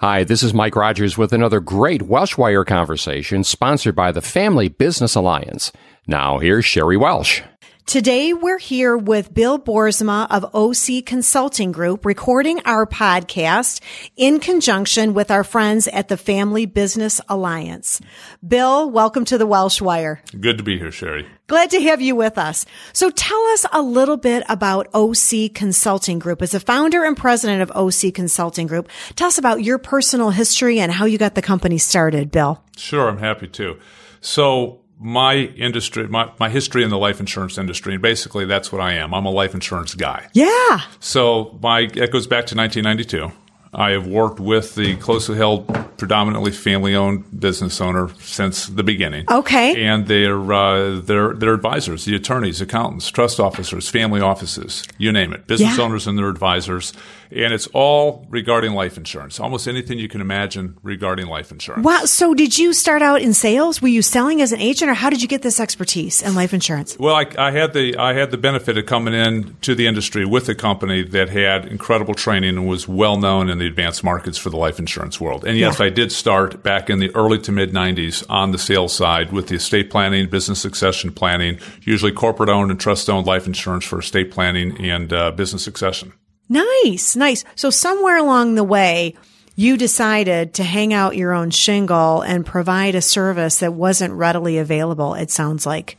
Hi, this is Mike Rogers with another great Welsh Wire conversation sponsored by the Family Business Alliance. Now, here's Sheri Welsh. Today we're here with Bill Boersma of OC Consulting Group recording our podcast in conjunction with our friends at the Family Business Alliance. Bill, welcome to the Welsh Wire. Good to be here, Sheri. Glad to have you with us. So tell us a little bit about OC Consulting Group. As a founder and president of OC Consulting Group, tell us about your personal history and how you got the company started, Bill. Sure, I'm happy to. So my industry, my, my history in the life insurance industry, and basically that's what I am. I'm a life insurance guy. Yeah. So my it goes back to 1992. I have worked with the closely held, predominantly family-owned business owner since the beginning. Okay. And they're uh, they're they're advisors, the attorneys, accountants, trust officers, family offices, you name it, business Yeah. owners and their advisors, and it's all regarding life insurance. Almost anything you can imagine regarding life insurance. Wow. So did you start out in sales? Were you selling as an agent or how did you get this expertise in life insurance? Well, I, I had the I had the benefit of coming in to the industry with a company that had incredible training and was well known in the advanced markets for the life insurance world. And yes, Yeah. I did start back in the early to mid '90s on the sales side with the estate planning, business succession planning, usually corporate owned and trust owned life insurance for estate planning and uh, business succession. Nice, nice. So somewhere along the way, you decided to hang out your own shingle and provide a service that wasn't readily available, it sounds like,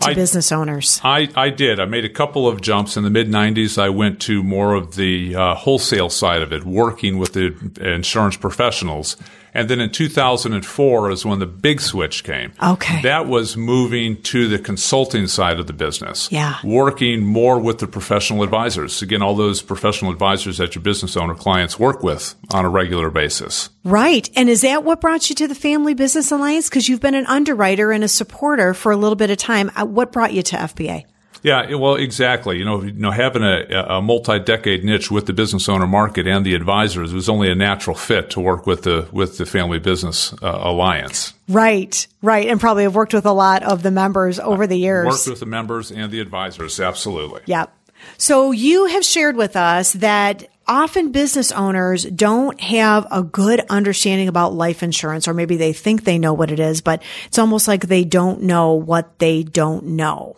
to I- business owners. I, I did. I made a couple of jumps in the mid 90s. I went to more of the uh, wholesale side of it, working with the insurance professionals. And then in 2004 is when the big switch came. Okay. That was moving to the consulting side of the business. Yeah. Working more with the professional advisors. Again, all those professional advisors that your business owner clients work with on a regular basis. Right. And is that what brought you to the Family Business Alliance? Because you've been an underwriter and a supporter for a little bit of time. Uh, What brought you to FBA? Yeah, well, exactly. You know, you know, having a, a multi-decade niche with the business owner market and the advisors was only a natural fit to work with the with the Family Business uh, Alliance. Right, right. And probably have worked with a lot of the members over the years. Worked with the members and the advisors, absolutely. Yep. So you have shared with us that often business owners don't have a good understanding about life insurance, or maybe they think they know what it is, but it's almost like they don't know what they don't know.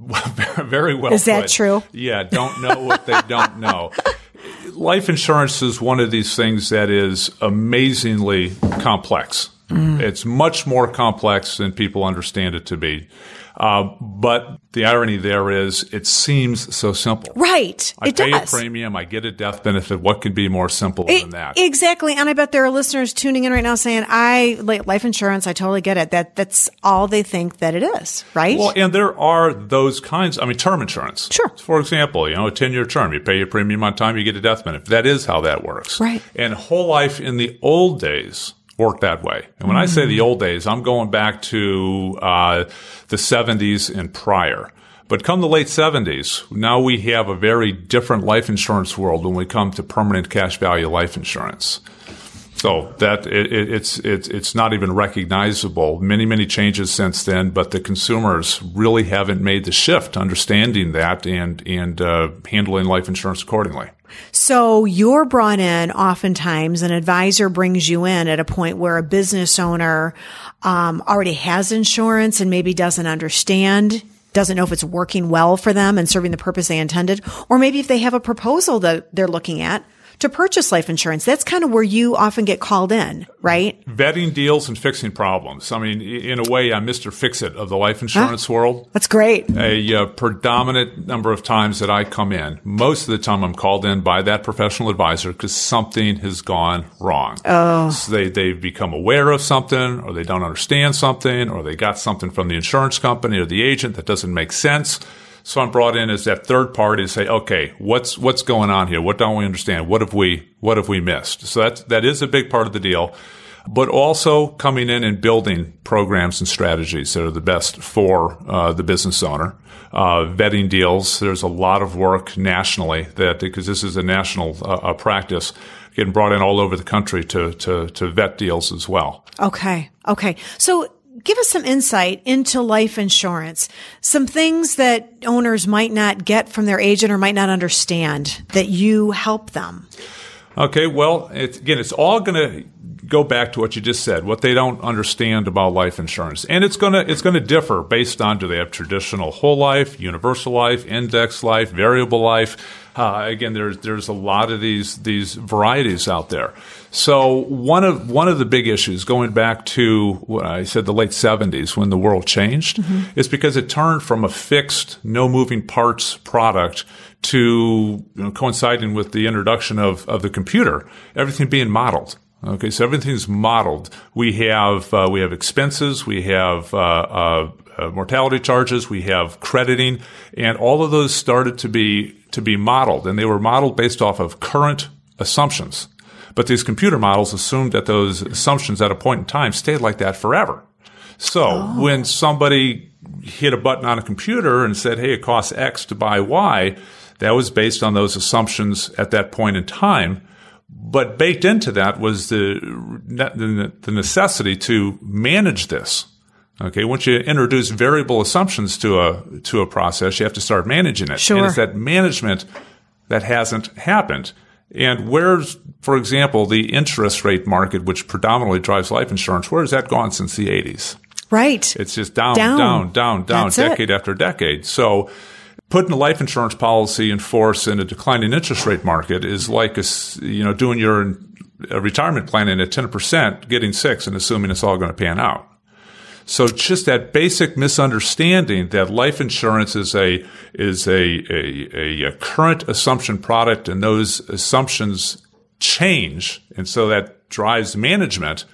Very well. Is that put. true? Yeah, don't know what they don't know. Life insurance is one of these things that is amazingly complex. Mm. It's much more complex than people understand it to be. Uh, but the irony there is, it seems so simple. Right. I it pay does. a premium, I get a death benefit. What could be more simple E- than that? Exactly. And I bet there are listeners tuning in right now saying, I like life insurance. I totally get it. That that's all they think that it is. Right. Well, and there are those kinds. I mean, term insurance. Sure. For example, you know, a ten-year term, you pay your premium on time, you get a death benefit. That is how that works. Right. And whole life in the old days worked that way. And when I say the old days, I'm going back to uh, the '70s and prior. But come the late 70s, now we have a very different life insurance world when we come to permanent cash value life insurance. So that it, it, it's it's it's not even recognizable. Many many changes since then, but the consumers really haven't made the shift, understanding that and and uh, handling life insurance accordingly. So you're brought in oftentimes an advisor brings you in at a point where a business owner um, already has insurance and maybe doesn't understand, doesn't know if it's working well for them and serving the purpose they intended, or maybe if they have a proposal that they're looking at to purchase life insurance. That's kind of where you often get called in, right? Vetting deals and fixing problems. I mean, in a way, I'm Mr. Fix It of the life insurance world. That's great. a uh, predominant number of times that I come in, most of the time I'm called in by that professional advisor because something has gone wrong. Oh. So they, they've become aware of something or they don't understand something or they got something from the insurance company or the agent that doesn't make sense. So I'm brought in as that third party to say, okay, what's what's going on here? What don't we understand? What have we what have we missed? So that that is a big part of the deal. But also coming in and building programs and strategies that are the best for uh, the business owner. Uh, vetting deals. There's a lot of work nationally that because this is a national uh, practice, getting brought in all over the country to to to vet deals as well. Okay. Okay. So give us some insight into life insurance. Some things that owners might not get from their agent or might not understand that you help them. Okay, well, it's, again, it's all going to go back to what you just said, what they don't understand about life insurance. And it's going to it's going to differ based on do they have traditional whole life, universal life, index life, variable life. Uh, again, there's there's a lot of these these varieties out there. So one of one of the big issues going back to what I said the late 70s when the world changed mm-hmm. is because it turned from a fixed no moving parts product to you know, coinciding with the introduction of, of the computer, everything being modeled. Okay, so everything's modeled. We have uh, we have expenses, we have uh, uh, uh, mortality charges, we have crediting, and all of those started to be to be modeled, and they were modeled based off of current assumptions. But these computer models assumed that those assumptions at a point in time stayed like that forever. So oh. when somebody hit a button on a computer and said, "Hey, it costs X to buy Y," that was based on those assumptions at that point in time but baked into that was the, the necessity to manage this. Okay, once you introduce variable assumptions to a to a process, you have to start managing it. Sure. And it's that management that hasn't happened. And where's, for example, the interest rate market, which predominantly drives life insurance, where has that gone since the 80s? Right. It's just down, down, down, down, down decade it. after decade. So putting a life insurance policy in force in a declining interest rate market is like a, you know doing your retirement planning at 10%, getting six and assuming it's all going to pan out. So just that basic misunderstanding that life insurance is a is a, a, a current assumption product and those assumptions change and so that drives management,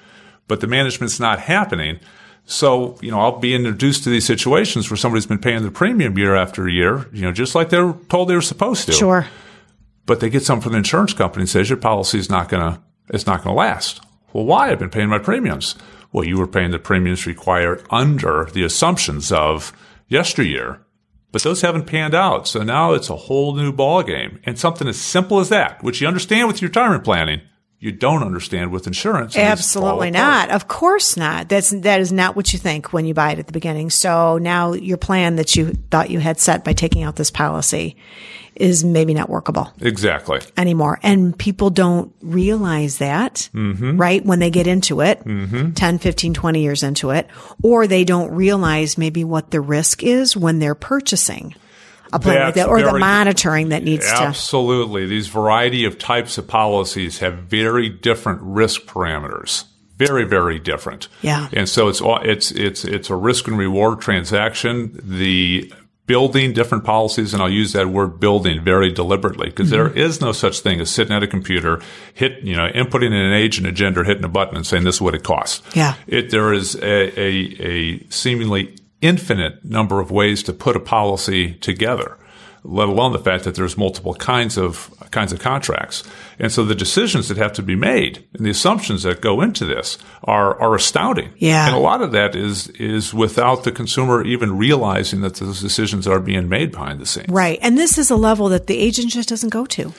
but the management's not happening so, you know, I'll be introduced to these situations where somebody's been paying the premium year after year, you know, just like they're told they were supposed to. Sure. But they get something from the insurance company and says your policy is not going to, it's not going to last. Well, why? I've been paying my premiums. Well, you were paying the premiums required under the assumptions of yesteryear, but those haven't panned out. So now it's a whole new ballgame. and something as simple as that, which you understand with your retirement planning you don't understand with insurance. Absolutely not. Of course not. That's that is not what you think when you buy it at the beginning. So now your plan that you thought you had set by taking out this policy is maybe not workable. Exactly. Anymore. And people don't realize that, mm-hmm. right? When they get into it, mm-hmm. 10, 15, 20 years into it, or they don't realize maybe what the risk is when they're purchasing a plan like that, or very, the monitoring that needs absolutely. to. Absolutely. These variety of types of policies have very different risk parameters. Very, very different. Yeah. And so it's it's it's it's a risk and reward transaction. The building different policies, and I'll use that word building very deliberately because mm-hmm. is no such thing as sitting at a computer, hit, you know, inputting in an age and a gender, hitting a button and saying this is what it costs. Yeah. It, there is a, a, a seemingly infinite number of ways to put a policy together let alone the fact that there's multiple kinds of kinds of contracts. And so the decisions that have to be made and the assumptions that go into this are are astounding. Yeah. And a lot of that is is without the consumer even realizing that those decisions are being made behind the scenes. Right. And this is a level that the agent just doesn't go to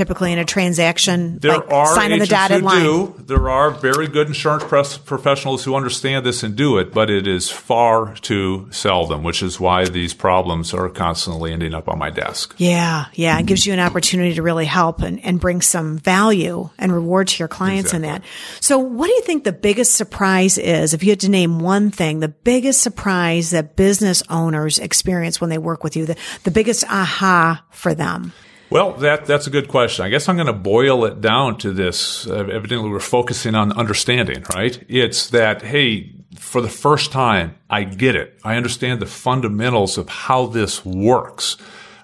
typically in a transaction. There like are signing the dotted line. do. There are very good insurance press professionals who understand this and do it, but it is far too seldom, which is why these problems are constantly ending up on my desk. Yeah, yeah. It gives you an opportunity to really help and, and bring some value and reward to your clients exactly. in that. So what do you think the biggest surprise is? If you had to name one thing, the biggest surprise that business owners experience when they work with you, the, the biggest aha for them? Well, that that's a good question. I guess I'm going to boil it down to this. Uh, evidently, we're focusing on understanding, right? It's that hey, for the first time, I get it. I understand the fundamentals of how this works.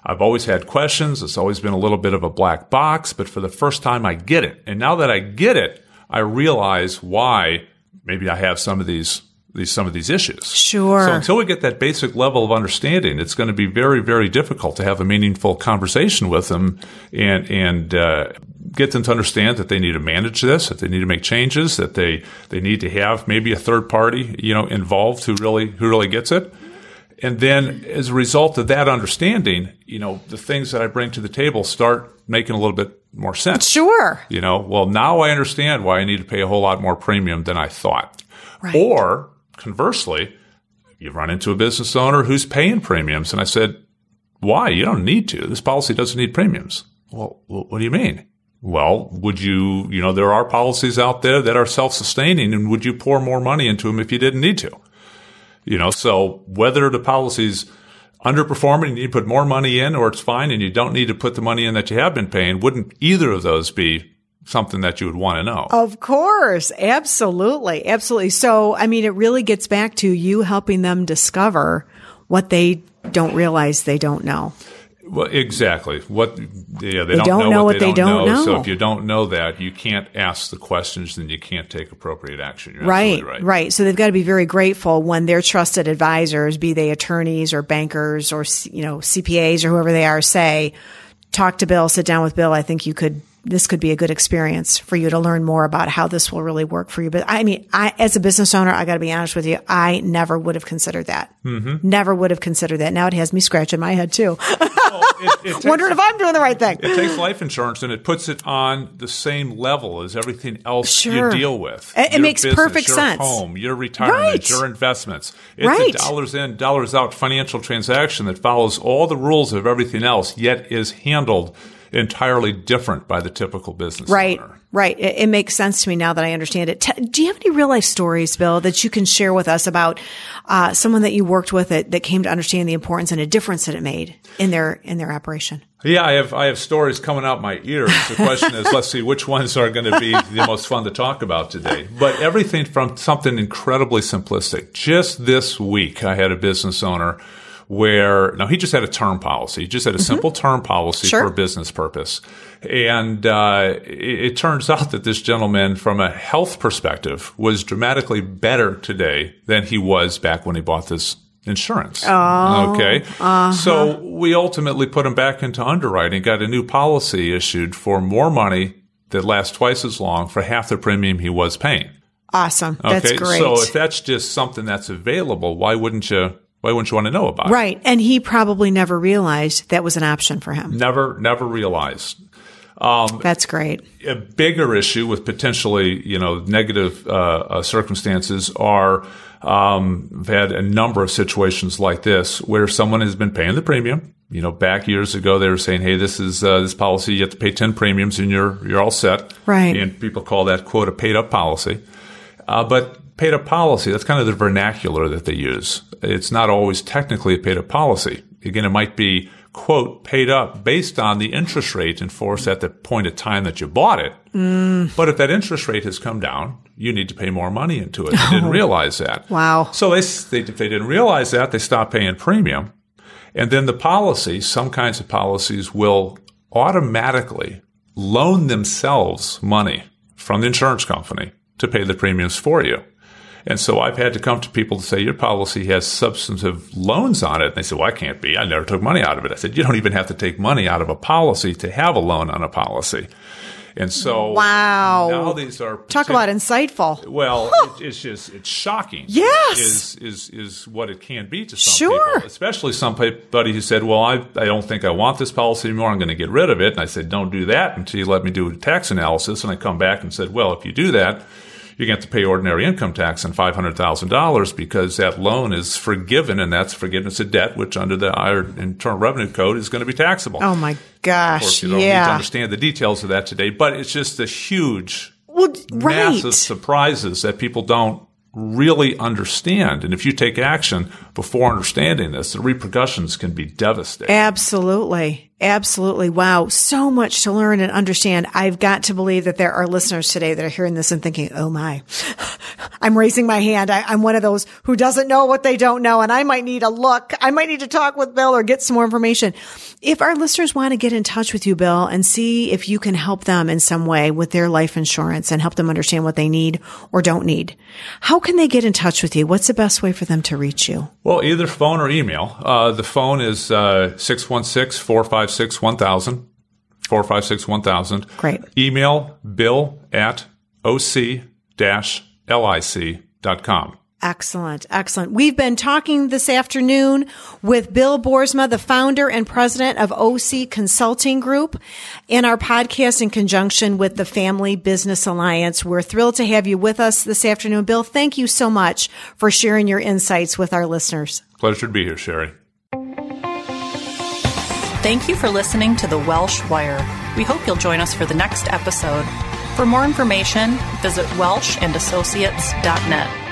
I've always had questions. It's always been a little bit of a black box, but for the first time, I get it. And now that I get it, I realize why maybe I have some of these these some of these issues. Sure. So until we get that basic level of understanding, it's going to be very very difficult to have a meaningful conversation with them and and uh, get them to understand that they need to manage this, that they need to make changes, that they they need to have maybe a third party you know involved who really who really gets it. And then as a result of that understanding, you know, the things that I bring to the table start making a little bit more sense. Sure. You know, well, now I understand why I need to pay a whole lot more premium than I thought. Right. Or conversely, you run into a business owner who's paying premiums. And I said, why? You don't need to. This policy doesn't need premiums. Well, what do you mean? Well, would you, you know, there are policies out there that are self-sustaining and would you pour more money into them if you didn't need to? You know, so whether the policy's underperforming and you put more money in or it's fine and you don't need to put the money in that you have been paying, wouldn't either of those be something that you would want to know? Of course. Absolutely. Absolutely. So, I mean, it really gets back to you helping them discover what they don't realize they don't know. Well, exactly. What? Yeah, they, They don't know what they don't know. So if you don't know that, you can't ask the questions, and you can't take appropriate action. You're Right, right. right. So they've got to be very grateful when their trusted advisors, be they attorneys or bankers or you know CPAs or whoever they are, say, "Talk to Bill, sit down with Bill. I think you could. This could be a good experience for you to learn more about how this will really work for you." But I mean, I as a business owner, I got to be honest with you, I never would have considered that. Mm-hmm. Never would have considered that. Now it has me scratching my head too, Well, it, it takes, wondering if I'm doing the right thing. it takes life insurance and it puts it on the same level as everything else Sure. you deal with. It- it makes business, perfect your sense. Home, your retirement, Right. your investments. It's Right. a dollars in, dollars out financial transaction that follows all the rules of everything else, yet is handled entirely different by the typical business Right, owner. right. It, it makes sense to me now that I understand it. T- do you have any real life stories, Bill, that you can share with us about uh, someone that you worked with that, that came to understand the importance and a difference that it made in their in their operation? Yeah, I have I have stories coming out my ears. The question is, let's see which ones are going to be the most fun to talk about today. But everything from something incredibly simplistic. Just this week, I had a business owner where now he just had a term policy. He just had a simple term policy Sure. for a business purpose, and uh, it, it turns out that this gentleman, from a health perspective, was dramatically better today than he was back when he bought this insurance. Oh, okay. So we ultimately put him back into underwriting, got a new policy issued for more money that lasts twice as long for half the premium he was paying. Awesome. That's Okay. great. So if that's just something that's available, why wouldn't you? Why wouldn't you want to know about it? right. And he probably never realized that was an option for him. Never, never realized. That's great. a bigger issue with potentially, you know, negative uh, uh, circumstances are um, I've had a number of situations like this where someone has been paying the premium. You know, back years ago, they were saying, "Hey, this is uh, this policy. You have to pay ten premiums, and you're you're all set." Right. And people call that quote a paid up policy. Uh, but paid up policy, that's kind of the vernacular that they use. It's not always technically a paid up policy. Again, it might be, quote, paid up based on the interest rate enforced at the point of time that you bought it. Mm. But if that interest rate has come down, you need to pay more money into it. You didn't oh. realize that. Wow. So they, they, if they didn't realize that, they stopped paying premium. And then the policy, some kinds of policies will automatically loan themselves money from the insurance company to pay the premiums for you. And so I've had to come to people to say, your policy has substantive loans on it. And they say, well, I can't be. I never took money out of it. I said, you don't even have to take money out of a policy to have a loan on a policy. And so Wow. now these are Talk about insightful. well, it, it's just it's shocking. Yes. is is is what it can be to some Sure. people, especially somebody who said, "Well, I I don't think I want this policy anymore. I'm going to get rid of it." And I said, "Don't do that until you let me do a tax analysis." And I come back and said, "Well, if you do that." You're going to have to pay ordinary income tax on five hundred thousand dollars because that loan is forgiven, and that's forgiveness of debt, which under the IR Internal Revenue Code is going to be taxable. Oh my gosh. Of course, you don't need to understand the details of that today, but it's just a huge Well, right. massive surprises that people don't really understand. And if you take action, before understanding this, the repercussions can be devastating. Absolutely. Absolutely. Wow. So much to learn and understand. I've got to believe that there are listeners today that are hearing this and thinking, Oh my, I'm raising my hand. I, am one of those who doesn't know what they don't know. And I might need a look. I might need to talk with Bill or get some more information. If our listeners want to get in touch with you, Bill, and see if you can help them in some way with their life insurance and help them understand what they need or don't need, how can they get in touch with you? What's the best way for them to reach you? Well, either phone or email. Uh, the phone is uh, 616 456 1000. 456 1000. Great. Email bill at oc-lic.com. Excellent. Excellent. We've been talking this afternoon with Bill Boersma, the founder and president of OC Consulting Group in our podcast in conjunction with the Family Business Alliance. We're thrilled to have you with us this afternoon. Bill, thank you so much for sharing your insights with our listeners. Pleasure to be here, Sheri. Thank you for listening to The Welsh Wire. We hope you'll join us for the next episode. For more information, visit welshandassociates.net.